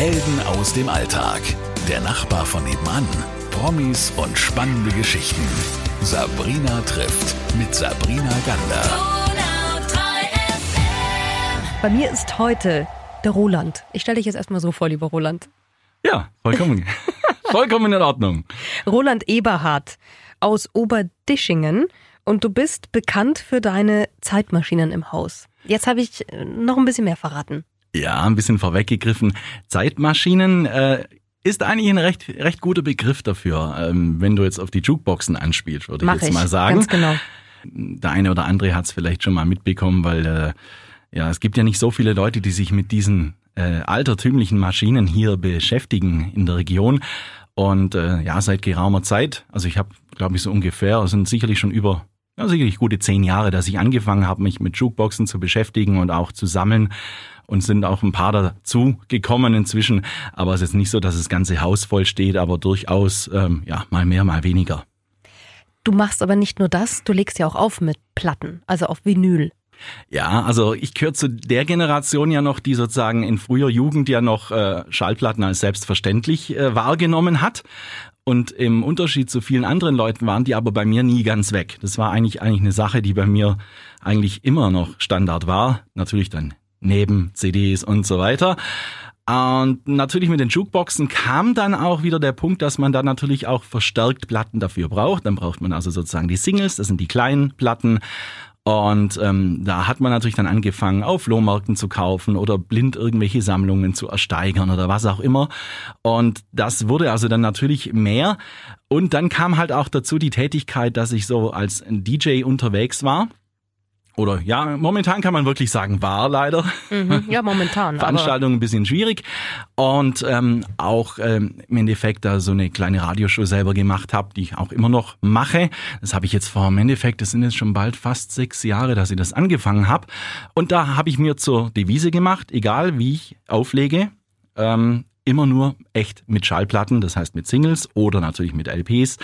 Helden aus dem Alltag. Der Nachbar von nebenan. Promis und spannende Geschichten. Sabrina trifft mit Sabrina Gander. Bei mir ist heute der Roland. Ich stelle dich jetzt erstmal so vor, lieber Roland. Ja, vollkommen. vollkommen in Ordnung. Roland Eberhardt aus Oberdischingen und du bist bekannt für deine Zeitmaschinen im Haus. Jetzt habe ich noch ein bisschen mehr verraten. Ja, ein bisschen vorweggegriffen. Zeitmaschinen äh, ist eigentlich ein recht, recht guter Begriff dafür, ähm, wenn du jetzt auf die Jukeboxen anspielst, würde Mach ich jetzt mal sagen. Ganz genau. Der eine oder andere hat es vielleicht schon mal mitbekommen, weil äh, ja, es gibt ja nicht so viele Leute, die sich mit diesen äh, altertümlichen Maschinen hier beschäftigen in der Region. Und äh, ja, seit geraumer Zeit, also ich habe, glaube ich, so ungefähr, sind sicherlich schon über, ja, sicherlich gute zehn Jahre, dass ich angefangen habe, mich mit Jukeboxen zu beschäftigen und auch zu sammeln. Und sind auch ein paar dazu gekommen inzwischen. Aber es ist nicht so, dass das ganze Haus voll steht, aber durchaus ähm, ja mal mehr, mal weniger. Du machst aber nicht nur das, du legst ja auch auf mit Platten, also auf Vinyl. Ja, also ich gehöre zu der Generation ja noch, die sozusagen in früher Jugend ja noch äh, Schallplatten als selbstverständlich äh, wahrgenommen hat. Und im Unterschied zu vielen anderen Leuten waren die aber bei mir nie ganz weg. Das war eigentlich eigentlich eine Sache, die bei mir eigentlich immer noch Standard war. Natürlich dann neben CDs und so weiter. Und natürlich mit den Jukeboxen kam dann auch wieder der Punkt, dass man dann natürlich auch verstärkt Platten dafür braucht. Dann braucht man also sozusagen die Singles, das sind die kleinen Platten. Und ähm, da hat man natürlich dann angefangen, auf Flohmärkten zu kaufen oder blind irgendwelche Sammlungen zu ersteigern oder was auch immer. Und das wurde also dann natürlich mehr. Und dann kam halt auch dazu die Tätigkeit, dass ich so als DJ unterwegs war. Oder ja, momentan kann man wirklich sagen, war leider. Mhm, ja, momentan. Veranstaltung ein bisschen schwierig. Und ähm, auch ähm, im Endeffekt da so eine kleine Radioshow selber gemacht habe, die ich auch immer noch mache. Das habe ich jetzt vor im Endeffekt, das sind jetzt schon bald fast sechs Jahre, dass ich das angefangen habe. Und da habe ich mir zur Devise gemacht, egal wie ich auflege, ähm, immer nur echt mit Schallplatten, das heißt mit Singles oder natürlich mit LPs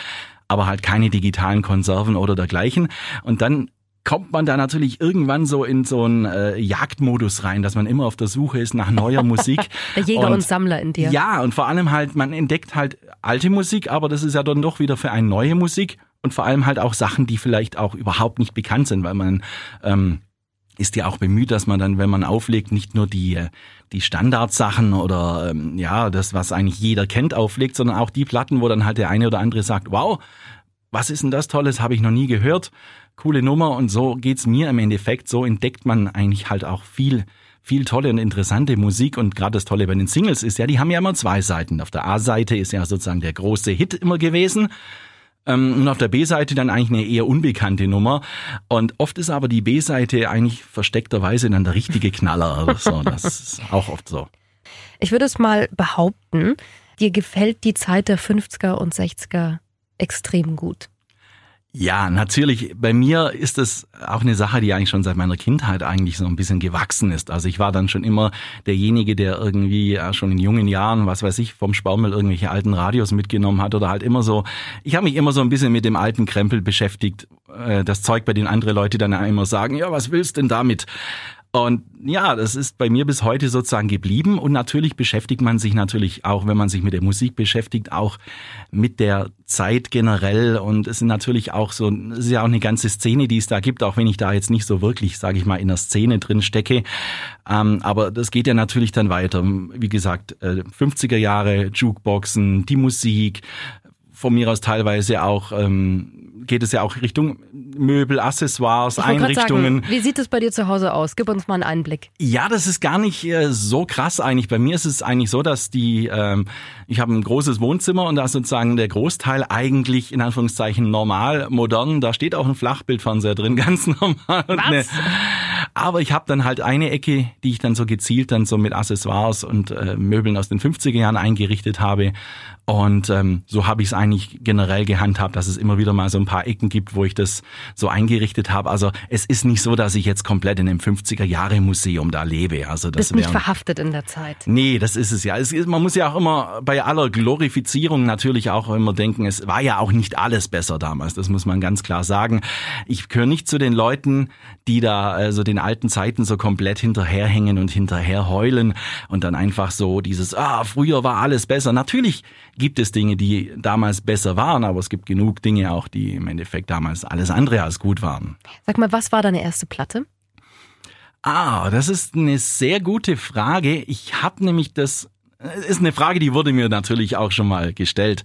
aber halt keine digitalen Konserven oder dergleichen. Und dann kommt man da natürlich irgendwann so in so einen äh, Jagdmodus rein, dass man immer auf der Suche ist nach neuer Musik. Der Jäger und, und, Sammler in dir. Ja, und vor allem halt, man entdeckt halt alte Musik, aber das ist ja dann doch wieder für eine neue Musik und vor allem halt auch Sachen, die vielleicht auch überhaupt nicht bekannt sind, weil man ähm, ist ja auch bemüht, dass man dann, wenn man auflegt, nicht nur die, äh, die Standardsachen oder ähm, ja, das, was eigentlich jeder kennt, auflegt, sondern auch die Platten, wo dann halt der eine oder andere sagt, wow, was ist denn das Tolles, habe ich noch nie gehört coole Nummer und so geht's mir im Endeffekt. So entdeckt man eigentlich halt auch viel viel tolle und interessante Musik und gerade das Tolle bei den Singles ist ja, die haben ja immer zwei Seiten. Auf der A-Seite ist ja sozusagen der große Hit immer gewesen ähm, und auf der B-Seite dann eigentlich eine eher unbekannte Nummer. Und oft ist aber die B-Seite eigentlich versteckterweise dann der richtige Knaller oder so. Das ist auch oft so. Ich würde es mal behaupten, dir gefällt die Zeit der 50er und 60er extrem gut. Ja, natürlich. Bei mir ist es auch eine Sache, die eigentlich schon seit meiner Kindheit eigentlich so ein bisschen gewachsen ist. Also ich war dann schon immer derjenige, der irgendwie schon in jungen Jahren, was weiß ich, vom Spaumel irgendwelche alten Radios mitgenommen hat oder halt immer so. Ich habe mich immer so ein bisschen mit dem alten Krempel beschäftigt. Äh, das Zeug, bei dem andere Leute dann immer sagen, ja, was willst denn damit? Und ja, das ist bei mir bis heute sozusagen geblieben. Und natürlich beschäftigt man sich natürlich auch, wenn man sich mit der Musik beschäftigt, auch mit der Zeit generell. Und es sind natürlich auch so, es ist ja auch eine ganze Szene, die es da gibt, auch wenn ich da jetzt nicht so wirklich, sage ich mal, in der Szene drin stecke. Ähm, aber das geht ja natürlich dann weiter. Wie gesagt, 50er äh, Jahre, Jukeboxen, die Musik, von mir aus teilweise auch ähm, geht es ja auch Richtung Möbel, Accessoires, Einrichtungen. Sagen, wie sieht es bei dir zu Hause aus? Gib uns mal einen Einblick. Ja, das ist gar nicht äh, so krass eigentlich. Bei mir ist es eigentlich so, dass die, ähm, ich habe ein großes Wohnzimmer und da ist sozusagen der Großteil eigentlich in Anführungszeichen normal, modern. Da steht auch ein Flachbildfernseher drin, ganz normal. Was? Aber ich habe dann halt eine Ecke, die ich dann so gezielt dann so mit Accessoires und äh, Möbeln aus den 50er Jahren eingerichtet habe. Und ähm, so habe ich es eigentlich generell gehandhabt, dass es immer wieder mal so ein paar Ecken gibt, wo ich das so eingerichtet habe. Also es ist nicht so, dass ich jetzt komplett in einem 50er Jahre Museum da lebe. Also das Bist nicht verhaftet in der Zeit. Nee, das ist es ja. Es ist, man muss ja auch immer bei aller Glorifizierung natürlich auch immer denken, es war ja auch nicht alles besser damals. Das muss man ganz klar sagen. Ich gehöre nicht zu den Leuten, die da also den alten Zeiten so komplett hinterherhängen und hinterherheulen und dann einfach so dieses, ah, früher war alles besser. Natürlich gibt es Dinge, die damals besser waren, aber es gibt genug Dinge auch, die im Endeffekt damals alles andere als gut waren. Sag mal, was war deine erste Platte? Ah, das ist eine sehr gute Frage. Ich habe nämlich das ist eine Frage, die wurde mir natürlich auch schon mal gestellt.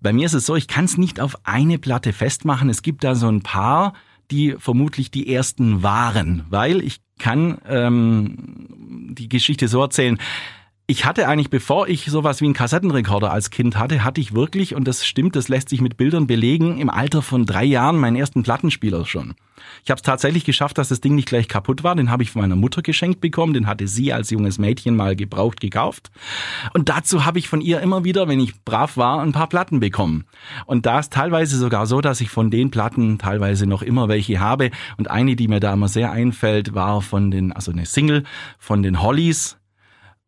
Bei mir ist es so, ich kann es nicht auf eine Platte festmachen. Es gibt da so ein paar, die vermutlich die ersten waren, weil ich kann ähm, die Geschichte so erzählen ich hatte eigentlich, bevor ich sowas wie einen Kassettenrekorder als Kind hatte, hatte ich wirklich, und das stimmt, das lässt sich mit Bildern belegen, im Alter von drei Jahren meinen ersten Plattenspieler schon. Ich habe es tatsächlich geschafft, dass das Ding nicht gleich kaputt war. Den habe ich von meiner Mutter geschenkt bekommen. Den hatte sie als junges Mädchen mal gebraucht gekauft. Und dazu habe ich von ihr immer wieder, wenn ich brav war, ein paar Platten bekommen. Und da ist teilweise sogar so, dass ich von den Platten teilweise noch immer welche habe. Und eine, die mir da immer sehr einfällt, war von den, also eine Single von den Hollies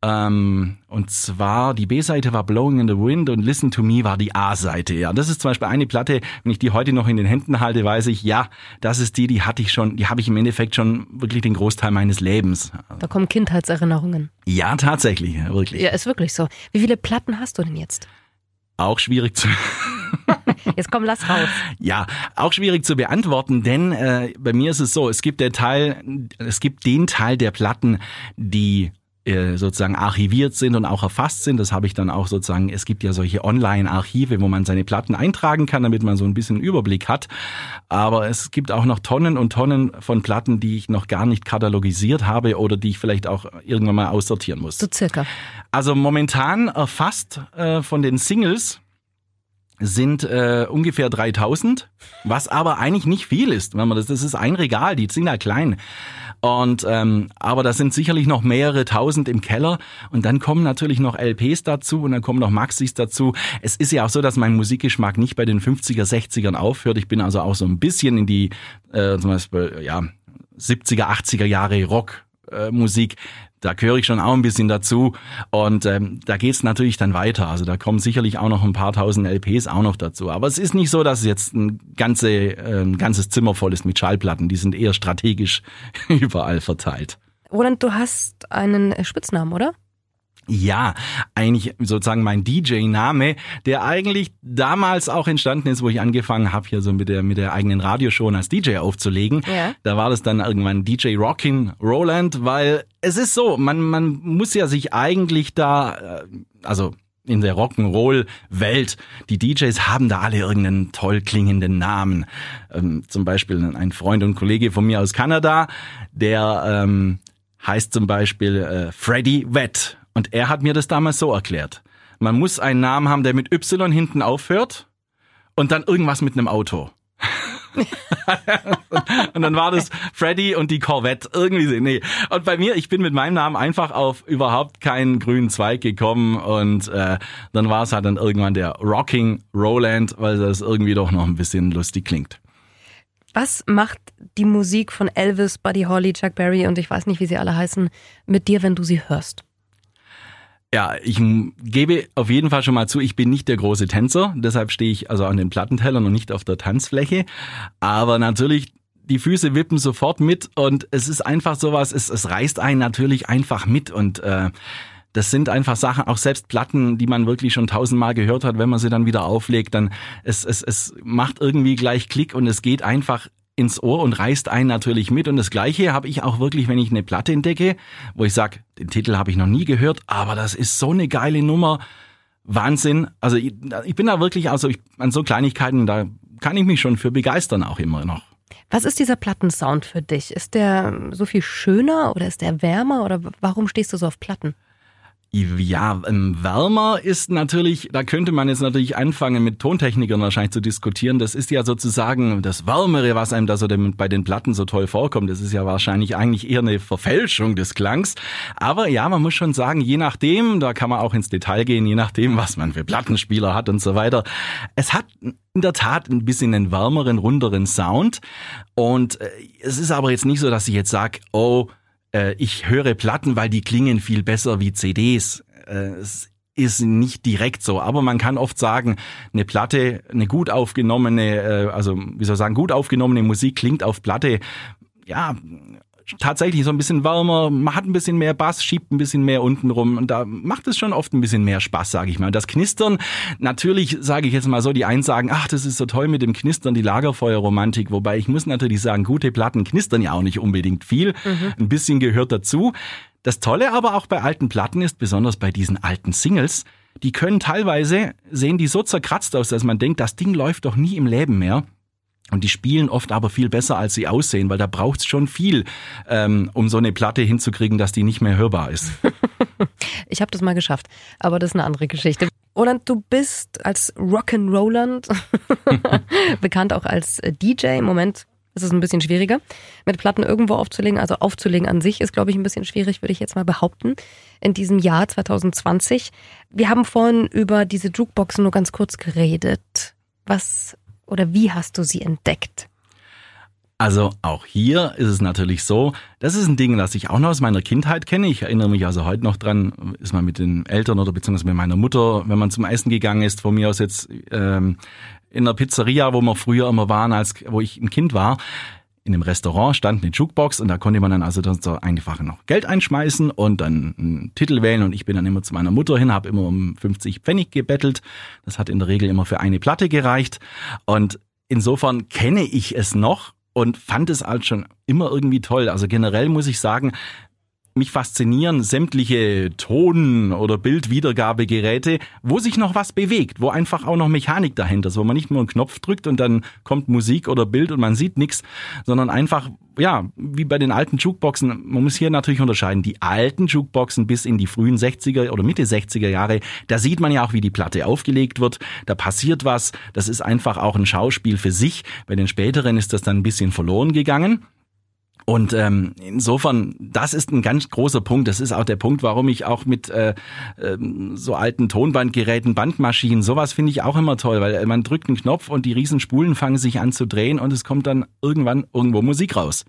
ähm, und zwar, die B-Seite war Blowing in the Wind und Listen to Me war die A-Seite. Ja, das ist zum Beispiel eine Platte, wenn ich die heute noch in den Händen halte, weiß ich, ja, das ist die, die hatte ich schon, die habe ich im Endeffekt schon wirklich den Großteil meines Lebens. Da kommen Kindheitserinnerungen. Ja, tatsächlich, wirklich. Ja, ist wirklich so. Wie viele Platten hast du denn jetzt? Auch schwierig zu. Jetzt komm, lass raus. Ja, auch schwierig zu beantworten, denn äh, bei mir ist es so, es gibt der Teil, es gibt den Teil der Platten, die äh, sozusagen archiviert sind und auch erfasst sind. Das habe ich dann auch sozusagen, es gibt ja solche Online-Archive, wo man seine Platten eintragen kann, damit man so ein bisschen Überblick hat. Aber es gibt auch noch Tonnen und Tonnen von Platten, die ich noch gar nicht katalogisiert habe oder die ich vielleicht auch irgendwann mal aussortieren muss. So circa. Also momentan erfasst äh, von den Singles sind äh, ungefähr 3000, was aber eigentlich nicht viel ist, wenn man das das ist ein Regal, die sind ja klein. Und ähm, aber da sind sicherlich noch mehrere tausend im Keller und dann kommen natürlich noch LPs dazu und dann kommen noch Maxis dazu. Es ist ja auch so, dass mein Musikgeschmack nicht bei den 50er, 60ern aufhört. Ich bin also auch so ein bisschen in die äh, zum Beispiel ja 70er, 80er Jahre Rock Musik da gehöre ich schon auch ein bisschen dazu. Und ähm, da geht's natürlich dann weiter. Also da kommen sicherlich auch noch ein paar tausend LPs auch noch dazu. Aber es ist nicht so, dass jetzt ein, ganze, äh, ein ganzes Zimmer voll ist mit Schallplatten. Die sind eher strategisch überall verteilt. Roland, du hast einen Spitznamen, oder? Ja, eigentlich sozusagen mein DJ-Name, der eigentlich damals auch entstanden ist, wo ich angefangen habe, hier so mit der, mit der eigenen Radioshow als DJ aufzulegen. Ja. Da war das dann irgendwann DJ Rockin' Roland, weil es ist so, man, man muss ja sich eigentlich da, äh, also in der Rock'n'Roll-Welt. Die DJs haben da alle irgendeinen toll klingenden Namen. Ähm, zum Beispiel ein Freund und Kollege von mir aus Kanada, der ähm, heißt zum Beispiel äh, Freddy Wett. Und er hat mir das damals so erklärt. Man muss einen Namen haben, der mit Y hinten aufhört und dann irgendwas mit einem Auto. und dann war das Freddy und die Corvette. Irgendwie, nee. Und bei mir, ich bin mit meinem Namen einfach auf überhaupt keinen grünen Zweig gekommen und äh, dann war es halt dann irgendwann der Rocking Roland, weil das irgendwie doch noch ein bisschen lustig klingt. Was macht die Musik von Elvis, Buddy Holly, Chuck Berry und ich weiß nicht, wie sie alle heißen, mit dir, wenn du sie hörst? Ja, ich gebe auf jeden Fall schon mal zu, ich bin nicht der große Tänzer, deshalb stehe ich also an den Plattentellern und nicht auf der Tanzfläche. Aber natürlich, die Füße wippen sofort mit und es ist einfach sowas, es, es reißt einen natürlich einfach mit und äh, das sind einfach Sachen, auch selbst Platten, die man wirklich schon tausendmal gehört hat, wenn man sie dann wieder auflegt, dann es, es, es macht irgendwie gleich Klick und es geht einfach ins Ohr und reißt einen natürlich mit. Und das Gleiche habe ich auch wirklich, wenn ich eine Platte entdecke, wo ich sage, den Titel habe ich noch nie gehört, aber das ist so eine geile Nummer. Wahnsinn. Also ich, ich bin da wirklich, also ich, an so Kleinigkeiten, da kann ich mich schon für begeistern auch immer noch. Was ist dieser Plattensound für dich? Ist der so viel schöner oder ist der wärmer oder warum stehst du so auf Platten? Ja, ähm, wärmer ist natürlich, da könnte man jetzt natürlich anfangen mit Tontechnikern wahrscheinlich zu diskutieren. Das ist ja sozusagen das Wärmere, was einem da so bei den Platten so toll vorkommt. Das ist ja wahrscheinlich eigentlich eher eine Verfälschung des Klangs. Aber ja, man muss schon sagen, je nachdem, da kann man auch ins Detail gehen, je nachdem, was man für Plattenspieler hat und so weiter. Es hat in der Tat ein bisschen einen wärmeren, runderen Sound. Und äh, es ist aber jetzt nicht so, dass ich jetzt sage, oh, äh, ich höre Platten, weil die klingen viel besser wie CDs. Äh, es ist nicht direkt so, aber man kann oft sagen, eine Platte, eine gut aufgenommene, äh, also wie soll ich sagen, gut aufgenommene Musik klingt auf Platte, ja, tatsächlich so ein bisschen wärmer, man hat ein bisschen mehr Bass, schiebt ein bisschen mehr unten rum und da macht es schon oft ein bisschen mehr Spaß, sage ich mal. Das Knistern, natürlich sage ich jetzt mal so, die einen sagen, ach, das ist so toll mit dem Knistern, die Lagerfeuerromantik, wobei ich muss natürlich sagen, gute Platten knistern ja auch nicht unbedingt viel, mhm. ein bisschen gehört dazu. Das Tolle aber auch bei alten Platten ist, besonders bei diesen alten Singles, die können teilweise, sehen die so zerkratzt aus, dass man denkt, das Ding läuft doch nie im Leben mehr. Und die spielen oft aber viel besser, als sie aussehen, weil da braucht's schon viel, ähm, um so eine Platte hinzukriegen, dass die nicht mehr hörbar ist. ich habe das mal geschafft, aber das ist eine andere Geschichte. Roland, du bist als Rock'n'Roland bekannt auch als äh, DJ. Im Moment ist es ein bisschen schwieriger, mit Platten irgendwo aufzulegen. Also aufzulegen an sich ist, glaube ich, ein bisschen schwierig, würde ich jetzt mal behaupten, in diesem Jahr 2020. Wir haben vorhin über diese Jukeboxen nur ganz kurz geredet. Was oder wie hast du sie entdeckt? Also auch hier ist es natürlich so, das ist ein Ding, das ich auch noch aus meiner Kindheit kenne. Ich erinnere mich also heute noch dran, ist man mit den Eltern oder beziehungsweise mit meiner Mutter, wenn man zum Essen gegangen ist, von mir aus jetzt ähm, in der Pizzeria, wo wir früher immer waren, als wo ich ein Kind war, in einem Restaurant stand eine Jukebox und da konnte man dann also so einfach noch Geld einschmeißen und dann einen Titel wählen und ich bin dann immer zu meiner Mutter hin, habe immer um 50 Pfennig gebettelt. Das hat in der Regel immer für eine Platte gereicht und insofern kenne ich es noch und fand es halt schon immer irgendwie toll. Also generell muss ich sagen, mich faszinieren sämtliche Ton- oder Bildwiedergabegeräte, wo sich noch was bewegt, wo einfach auch noch Mechanik dahinter ist, wo man nicht nur einen Knopf drückt und dann kommt Musik oder Bild und man sieht nichts, sondern einfach, ja, wie bei den alten Jukeboxen, man muss hier natürlich unterscheiden, die alten Jukeboxen bis in die frühen 60er oder Mitte 60er Jahre, da sieht man ja auch, wie die Platte aufgelegt wird, da passiert was, das ist einfach auch ein Schauspiel für sich, bei den späteren ist das dann ein bisschen verloren gegangen. Und ähm, insofern, das ist ein ganz großer Punkt. Das ist auch der Punkt, warum ich auch mit äh, äh, so alten Tonbandgeräten, Bandmaschinen, sowas finde ich auch immer toll, weil man drückt einen Knopf und die Riesenspulen fangen sich an zu drehen und es kommt dann irgendwann irgendwo Musik raus.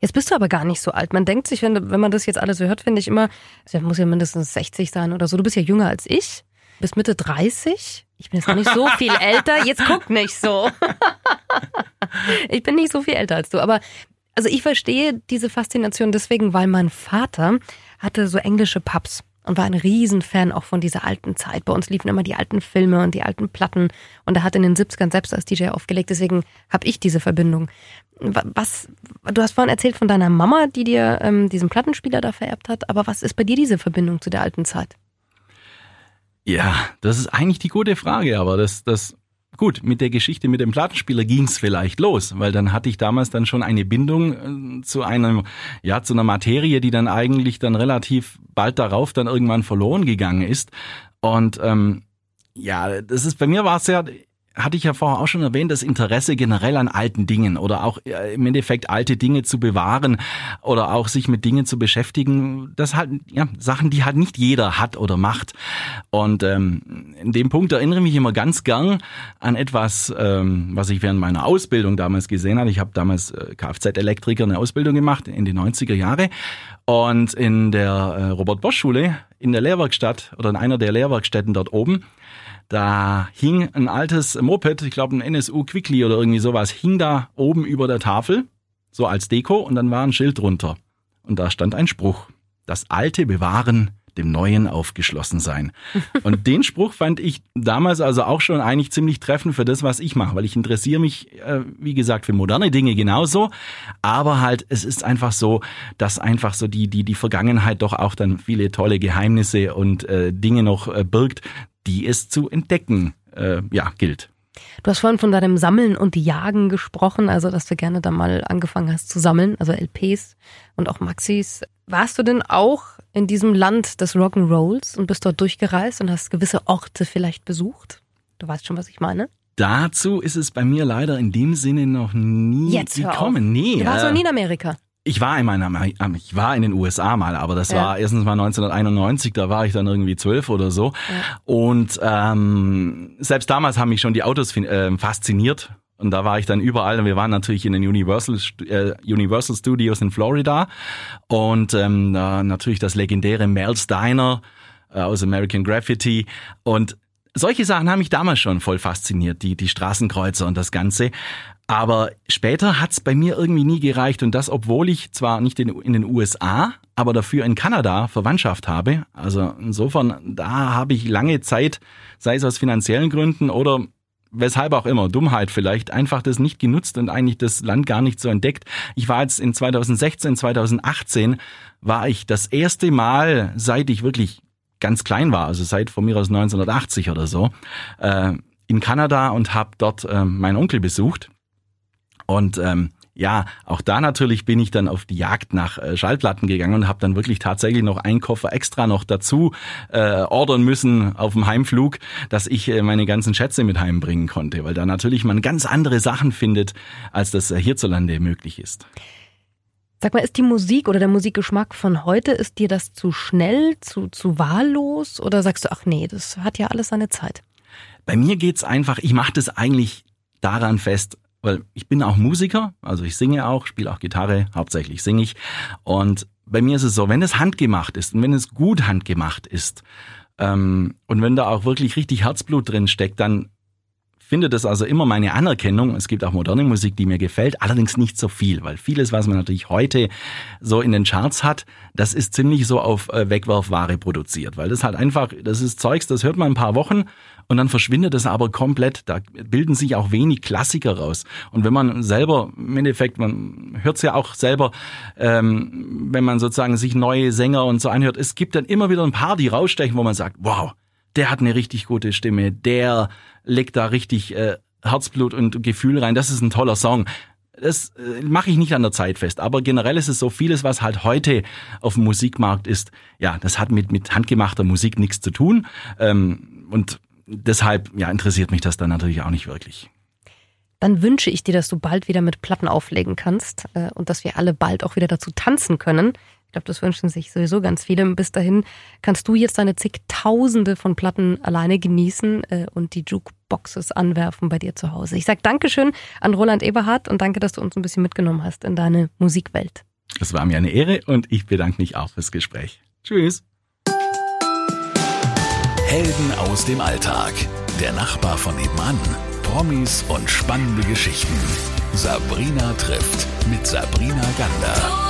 Jetzt bist du aber gar nicht so alt. Man denkt sich, wenn, wenn man das jetzt alles so hört, finde ich immer, das muss ja mindestens 60 sein oder so. Du bist ja jünger als ich, bist Mitte 30. Ich bin jetzt gar nicht so viel älter. Jetzt guck nicht so. ich bin nicht so viel älter als du, aber also ich verstehe diese Faszination deswegen, weil mein Vater hatte so englische Pubs und war ein Riesenfan auch von dieser alten Zeit. Bei uns liefen immer die alten Filme und die alten Platten und er hat in den 70ern selbst als DJ aufgelegt, deswegen habe ich diese Verbindung. Was, du hast vorhin erzählt von deiner Mama, die dir ähm, diesen Plattenspieler da vererbt hat, aber was ist bei dir diese Verbindung zu der alten Zeit? Ja, das ist eigentlich die gute Frage, aber das, das Gut, mit der Geschichte mit dem Plattenspieler ging's vielleicht los, weil dann hatte ich damals dann schon eine Bindung äh, zu einem, ja, zu einer Materie, die dann eigentlich dann relativ bald darauf dann irgendwann verloren gegangen ist. Und ähm, ja, das ist bei mir war es ja hatte ich ja vorher auch schon erwähnt, das Interesse generell an alten Dingen oder auch äh, im Endeffekt alte Dinge zu bewahren oder auch sich mit Dingen zu beschäftigen, das halt ja Sachen, die halt nicht jeder hat oder macht. Und ähm, in dem Punkt erinnere ich mich immer ganz gern an etwas, ähm, was ich während meiner Ausbildung damals gesehen habe. Ich habe damals äh, Kfz-Elektriker eine Ausbildung gemacht in den 90er Jahre und in der äh, Robert Bosch Schule in der Lehrwerkstatt oder in einer der Lehrwerkstätten dort oben da hing ein altes Moped, ich glaube ein NSU Quickly oder irgendwie sowas, hing da oben über der Tafel, so als Deko, und dann war ein Schild drunter. Und da stand ein Spruch. Das Alte bewahren, dem Neuen aufgeschlossen sein. Und den Spruch fand ich damals also auch schon eigentlich ziemlich treffend für das, was ich mache, weil ich interessiere mich, äh, wie gesagt, für moderne Dinge genauso. Aber halt, es ist einfach so, dass einfach so die, die, die Vergangenheit doch auch dann viele tolle Geheimnisse und äh, Dinge noch äh, birgt, die es zu entdecken äh, ja, gilt. Du hast vorhin von deinem Sammeln und Jagen gesprochen, also dass du gerne da mal angefangen hast zu sammeln, also LPs und auch Maxis. Warst du denn auch in diesem Land des Rock'n'Rolls und bist dort durchgereist und hast gewisse Orte vielleicht besucht? Du weißt schon, was ich meine? Dazu ist es bei mir leider in dem Sinne noch nie Jetzt gekommen. Nee. Du warst äh, noch nie in Amerika. Ich war in meiner, ich war in den USA mal, aber das ja. war erstens mal 1991, da war ich dann irgendwie zwölf oder so. Ja. Und ähm, selbst damals haben mich schon die Autos äh, fasziniert. Und da war ich dann überall. Und wir waren natürlich in den Universal, äh, Universal Studios in Florida. Und ähm, da natürlich das legendäre Mel's Diner äh, aus American Graffiti. Und solche Sachen haben mich damals schon voll fasziniert, die, die Straßenkreuzer und das Ganze. Aber später hat's bei mir irgendwie nie gereicht und das, obwohl ich zwar nicht in, in, den USA, aber dafür in Kanada Verwandtschaft habe. Also insofern, da habe ich lange Zeit, sei es aus finanziellen Gründen oder weshalb auch immer, Dummheit vielleicht, einfach das nicht genutzt und eigentlich das Land gar nicht so entdeckt. Ich war jetzt in 2016, 2018, war ich das erste Mal, seit ich wirklich ganz klein war, also seit von mir aus 1980 oder so, äh, in Kanada und habe dort äh, meinen Onkel besucht. Und ähm, ja, auch da natürlich bin ich dann auf die Jagd nach äh, Schallplatten gegangen und habe dann wirklich tatsächlich noch einen Koffer extra noch dazu äh, ordern müssen auf dem Heimflug, dass ich äh, meine ganzen Schätze mit heimbringen konnte, weil da natürlich man ganz andere Sachen findet, als das äh, hierzulande möglich ist. Sag mal, ist die Musik oder der Musikgeschmack von heute, ist dir das zu schnell, zu, zu wahllos oder sagst du, ach nee, das hat ja alles seine Zeit? Bei mir geht's einfach, ich mache das eigentlich daran fest, weil ich bin auch Musiker, also ich singe auch, spiele auch Gitarre, hauptsächlich singe ich. Und bei mir ist es so, wenn es handgemacht ist und wenn es gut handgemacht ist ähm, und wenn da auch wirklich richtig Herzblut drin steckt, dann findet es also immer meine Anerkennung. Es gibt auch moderne Musik, die mir gefällt, allerdings nicht so viel, weil vieles, was man natürlich heute so in den Charts hat, das ist ziemlich so auf äh, Wegwerfware produziert, weil das halt einfach, das ist Zeugs, das hört man ein paar Wochen und dann verschwindet es aber komplett. Da bilden sich auch wenig Klassiker raus. Und wenn man selber, im Endeffekt, man hört es ja auch selber, ähm, wenn man sozusagen sich neue Sänger und so anhört, es gibt dann immer wieder ein paar, die rausstechen, wo man sagt, wow, der hat eine richtig gute Stimme, der legt da richtig äh, Herzblut und Gefühl rein, das ist ein toller Song. Das äh, mache ich nicht an der Zeit fest, aber generell ist es so vieles, was halt heute auf dem Musikmarkt ist, ja, das hat mit, mit handgemachter Musik nichts zu tun. Ähm, und deshalb ja, interessiert mich das dann natürlich auch nicht wirklich. Dann wünsche ich dir, dass du bald wieder mit Platten auflegen kannst äh, und dass wir alle bald auch wieder dazu tanzen können. Ich glaube, das wünschen sich sowieso ganz viele. Bis dahin kannst du jetzt deine zigtausende von Platten alleine genießen äh, und die Jukeboxes anwerfen bei dir zu Hause. Ich sage Dankeschön an Roland Eberhardt und danke, dass du uns ein bisschen mitgenommen hast in deine Musikwelt. Es war mir eine Ehre und ich bedanke mich auch fürs Gespräch. Tschüss. Helden aus dem Alltag. Der Nachbar von nebenan. Promis und spannende Geschichten. Sabrina trifft mit Sabrina Gander.